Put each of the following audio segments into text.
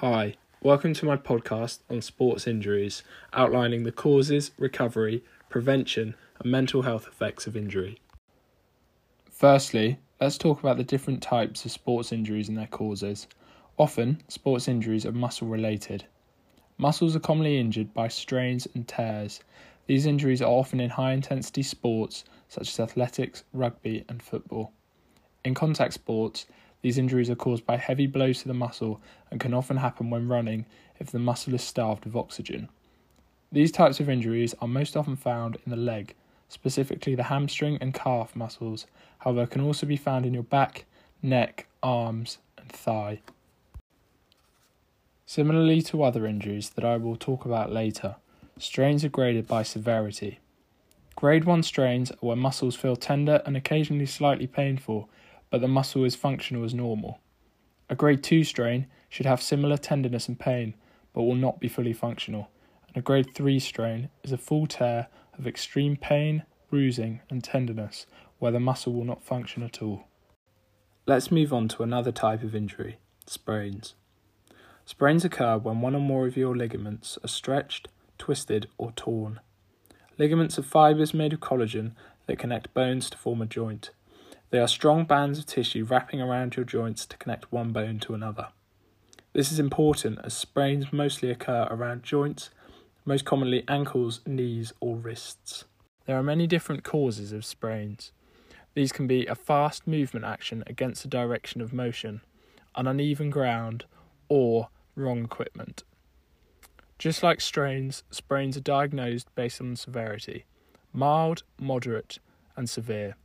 Hi, welcome to my podcast on sports injuries, outlining the causes, recovery, prevention, and mental health effects of injury. Firstly, let's talk about the different types of sports injuries and their causes. Often, sports injuries are muscle related. Muscles are commonly injured by strains and tears. These injuries are often in high intensity sports such as athletics, rugby, and football. In contact sports, these injuries are caused by heavy blows to the muscle and can often happen when running if the muscle is starved of oxygen. These types of injuries are most often found in the leg, specifically the hamstring and calf muscles, however, can also be found in your back, neck, arms, and thigh. Similarly to other injuries that I will talk about later, strains are graded by severity. Grade 1 strains are where muscles feel tender and occasionally slightly painful but the muscle is functional as normal. A grade 2 strain should have similar tenderness and pain, but will not be fully functional. And a grade 3 strain is a full tear of extreme pain, bruising, and tenderness, where the muscle will not function at all. Let's move on to another type of injury sprains. Sprains occur when one or more of your ligaments are stretched, twisted, or torn. Ligaments are fibres made of collagen that connect bones to form a joint. They are strong bands of tissue wrapping around your joints to connect one bone to another. This is important as sprains mostly occur around joints, most commonly ankles, knees, or wrists. There are many different causes of sprains. These can be a fast movement action against the direction of motion, an uneven ground, or wrong equipment. Just like strains, sprains are diagnosed based on severity mild, moderate, and severe.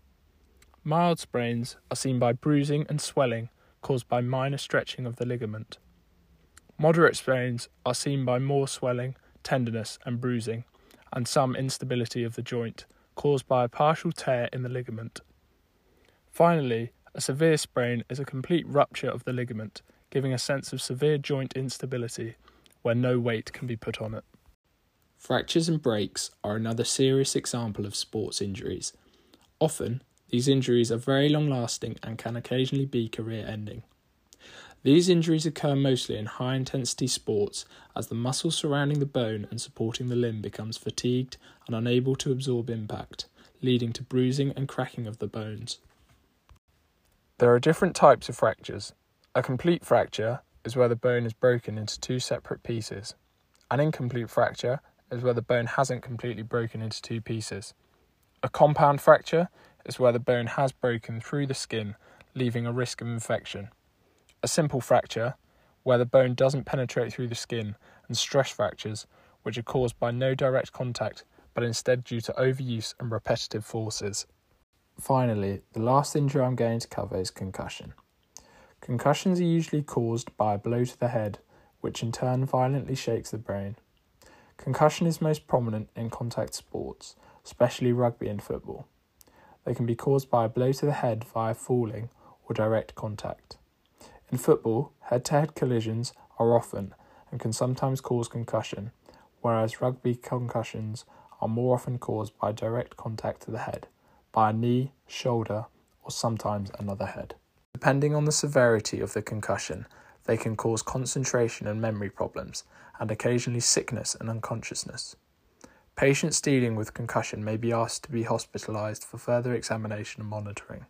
Mild sprains are seen by bruising and swelling caused by minor stretching of the ligament. Moderate sprains are seen by more swelling, tenderness, and bruising, and some instability of the joint caused by a partial tear in the ligament. Finally, a severe sprain is a complete rupture of the ligament, giving a sense of severe joint instability where no weight can be put on it. Fractures and breaks are another serious example of sports injuries. Often, these injuries are very long lasting and can occasionally be career ending. These injuries occur mostly in high intensity sports as the muscle surrounding the bone and supporting the limb becomes fatigued and unable to absorb impact, leading to bruising and cracking of the bones. There are different types of fractures. A complete fracture is where the bone is broken into two separate pieces. An incomplete fracture is where the bone hasn't completely broken into two pieces. A compound fracture is where the bone has broken through the skin, leaving a risk of infection. A simple fracture, where the bone doesn't penetrate through the skin, and stress fractures, which are caused by no direct contact but instead due to overuse and repetitive forces. Finally, the last injury I'm going to cover is concussion. Concussions are usually caused by a blow to the head, which in turn violently shakes the brain. Concussion is most prominent in contact sports, especially rugby and football. They can be caused by a blow to the head via falling or direct contact. In football, head to head collisions are often and can sometimes cause concussion, whereas rugby concussions are more often caused by direct contact to the head, by a knee, shoulder, or sometimes another head. Depending on the severity of the concussion, they can cause concentration and memory problems, and occasionally sickness and unconsciousness. Patients dealing with concussion may be asked to be hospitalized for further examination and monitoring.